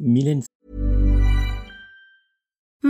Mylène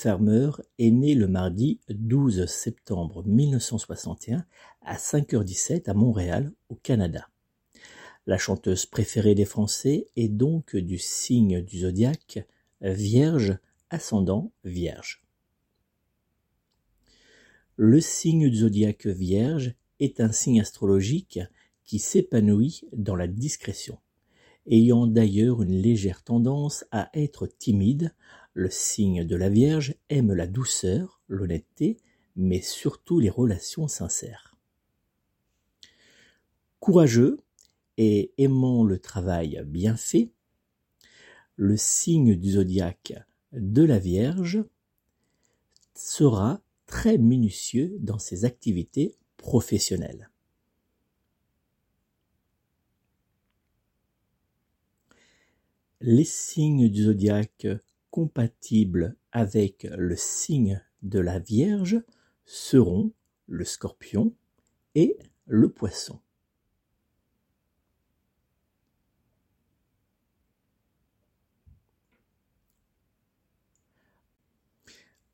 Farmer est né le mardi 12 septembre 1961 à 5h17 à Montréal, au Canada. La chanteuse préférée des Français est donc du signe du zodiaque Vierge, ascendant Vierge. Le signe du zodiaque Vierge est un signe astrologique qui s'épanouit dans la discrétion. Ayant d'ailleurs une légère tendance à être timide, le signe de la Vierge aime la douceur, l'honnêteté, mais surtout les relations sincères. Courageux et aimant le travail bien fait, le signe du zodiaque de la Vierge sera très minutieux dans ses activités professionnelles. Les signes du zodiaque compatibles avec le signe de la Vierge seront le scorpion et le poisson.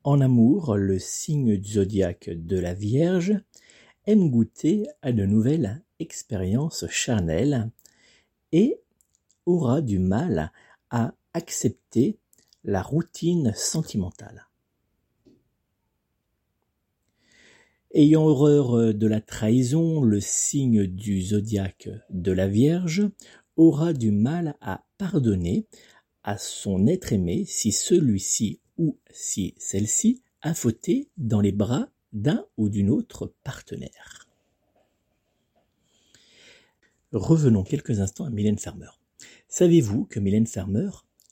En amour, le signe du zodiaque de la Vierge aime goûter à de nouvelles expériences charnelles et aura du mal à accepter la routine sentimentale. Ayant horreur de la trahison, le signe du zodiaque de la Vierge aura du mal à pardonner à son être aimé si celui-ci ou si celle-ci a fauté dans les bras d'un ou d'une autre partenaire. Revenons quelques instants à Mylène Farmer. Savez-vous que Mylène Farmer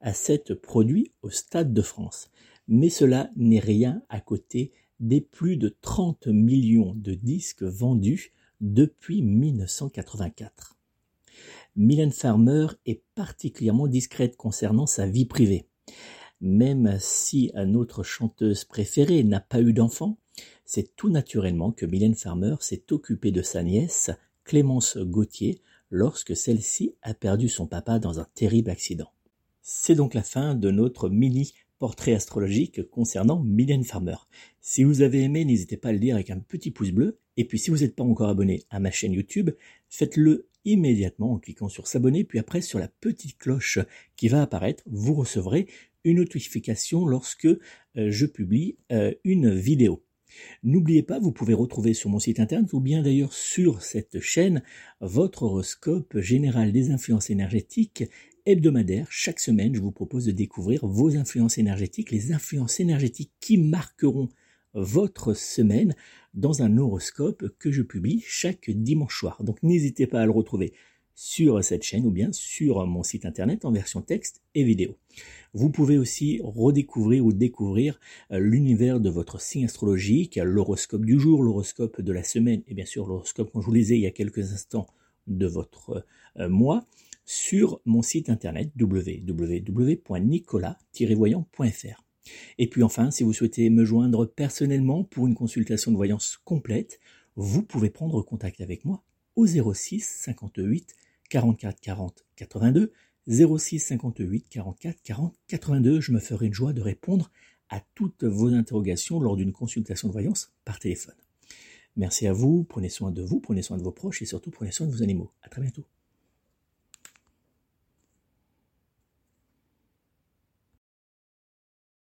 À cette produit au Stade de France, mais cela n'est rien à côté des plus de 30 millions de disques vendus depuis 1984. Mylène Farmer est particulièrement discrète concernant sa vie privée. Même si notre chanteuse préférée n'a pas eu d'enfant, c'est tout naturellement que Mylène Farmer s'est occupée de sa nièce, Clémence Gauthier, lorsque celle-ci a perdu son papa dans un terrible accident. C'est donc la fin de notre mini portrait astrologique concernant Mylène Farmer. Si vous avez aimé, n'hésitez pas à le dire avec un petit pouce bleu. Et puis si vous n'êtes pas encore abonné à ma chaîne YouTube, faites-le immédiatement en cliquant sur s'abonner, puis après sur la petite cloche qui va apparaître, vous recevrez une notification lorsque euh, je publie euh, une vidéo. N'oubliez pas, vous pouvez retrouver sur mon site internet ou bien d'ailleurs sur cette chaîne votre horoscope général des influences énergétiques hebdomadaire. Chaque semaine, je vous propose de découvrir vos influences énergétiques, les influences énergétiques qui marqueront votre semaine dans un horoscope que je publie chaque dimanche soir. Donc n'hésitez pas à le retrouver sur cette chaîne ou bien sur mon site internet en version texte et vidéo. Vous pouvez aussi redécouvrir ou découvrir euh, l'univers de votre signe astrologique, l'horoscope du jour, l'horoscope de la semaine et bien sûr l'horoscope, comme je vous le disais il y a quelques instants, de votre euh, mois sur mon site internet www.nicolas-voyant.fr. Et puis enfin, si vous souhaitez me joindre personnellement pour une consultation de voyance complète, vous pouvez prendre contact avec moi au 06 58 44 40 82 06 58 44 40 82. Je me ferai une joie de répondre à toutes vos interrogations lors d'une consultation de voyance par téléphone. Merci à vous, prenez soin de vous, prenez soin de vos proches et surtout prenez soin de vos animaux. À très bientôt.